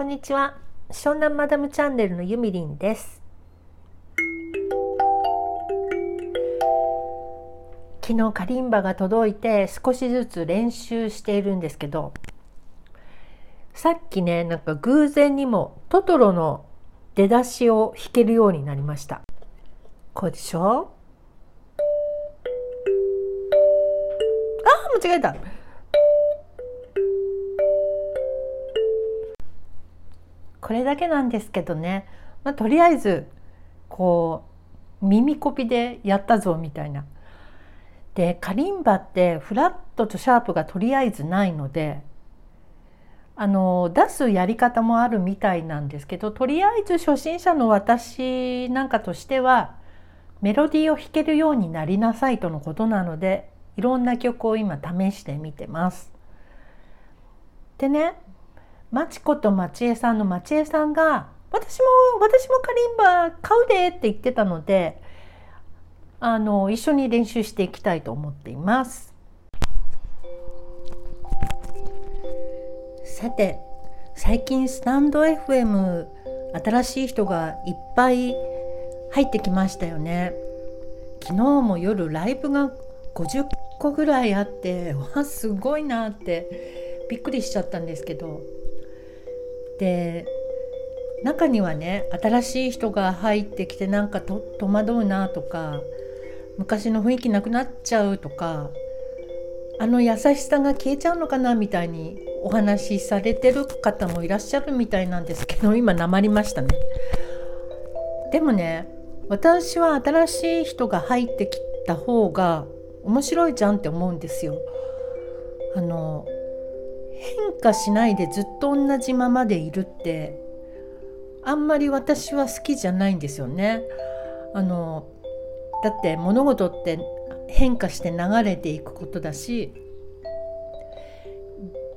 こんにちは。湘南マダムチャンネルのゆみりんです。昨日カリンバが届いて少しずつ練習しているんですけどさっきねなんか偶然にもトトロの出だしを弾けるようになりました。こうでしょ？あ間違えた。これだけなんですけどね、まあ、とりあえずこう耳コピでやったぞみたいな。でカリンバってフラットとシャープがとりあえずないのであの出すやり方もあるみたいなんですけどとりあえず初心者の私なんかとしてはメロディーを弾けるようになりなさいとのことなのでいろんな曲を今試してみてます。でねマチコとマチエさんのマチエさんが私も私もカリンバ買うでって言ってたのであの一緒に練習していきたいと思っています。さて最近スタンド FM 新しい人がいっぱい入ってきましたよね。昨日も夜ライブが50個ぐらいあってわすごいなってびっくりしちゃったんですけどで中にはね新しい人が入ってきてなんかと戸惑うなとか昔の雰囲気なくなっちゃうとかあの優しさが消えちゃうのかなみたいにお話しされてる方もいらっしゃるみたいなんですけど 今なまりましたね。でもね私は新しい人が入ってきた方が面白いじゃんって思うんですよ。あの変化しないでずっと同じままでいるってあんまり私は好きじゃないんですよね。あのだって物事って変化して流れていくことだし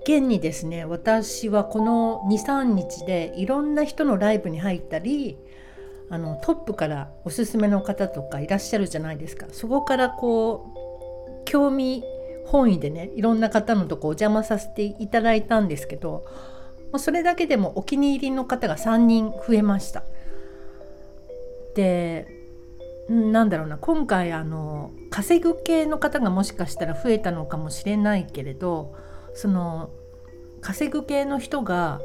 現にですね私はこの23日でいろんな人のライブに入ったりあのトップからおすすめの方とかいらっしゃるじゃないですかそこからこう興味本意でねいろんな方のとこお邪魔させていただいたんですけどそれだけでもお気に入りの方が3人増えました。でなんだろうな今回あの稼ぐ系の方がもしかしたら増えたのかもしれないけれどその稼ぐ系の人が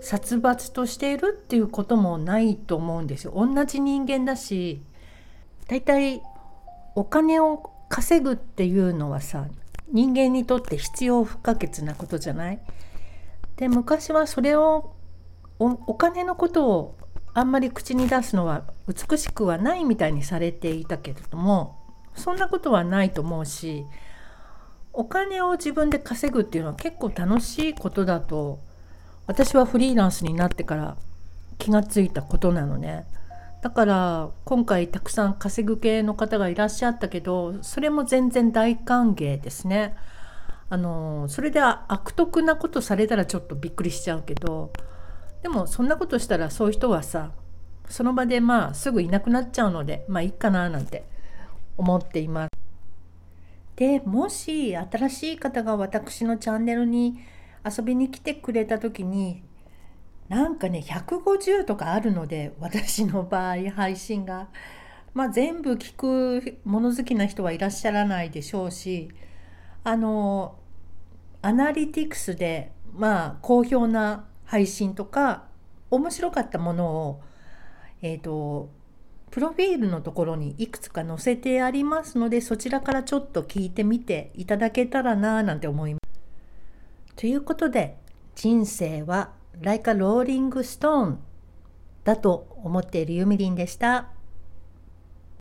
殺伐としているっていうこともないと思うんですよ。同じ人間だし大体お金を稼ぐっていうのはさ人間にとって必要不可欠なことじゃない？で昔はそれをお金のことをあんまり口に出すのは美しくはないみたいにされていたけれどもそんなことはないと思うしお金を自分で稼ぐっていうのは結構楽しいことだと私はフリーランスになってから気がついたことなのね。だから今回たくさん稼ぐ系の方がいらっしゃったけどそれも全然大歓迎ですね。あのそれで悪徳なことされたらちょっとびっくりしちゃうけどでもそんなことしたらそういう人はさその場でまあすぐいなくなっちゃうのでまあいいかななんて思っています。でもし新しい方が私のチャンネルに遊びに来てくれた時になんかね150とかあるので 私の場合配信が。まあ、全部聞く物好きな人はいらっしゃらないでしょうしあのアナリティクスでまあ好評な配信とか面白かったものをえっ、ー、とプロフィールのところにいくつか載せてありますのでそちらからちょっと聞いてみていただけたらななんて思います。ということで人生はライカ・ローリング・ストーンだと思っているユミリンでした。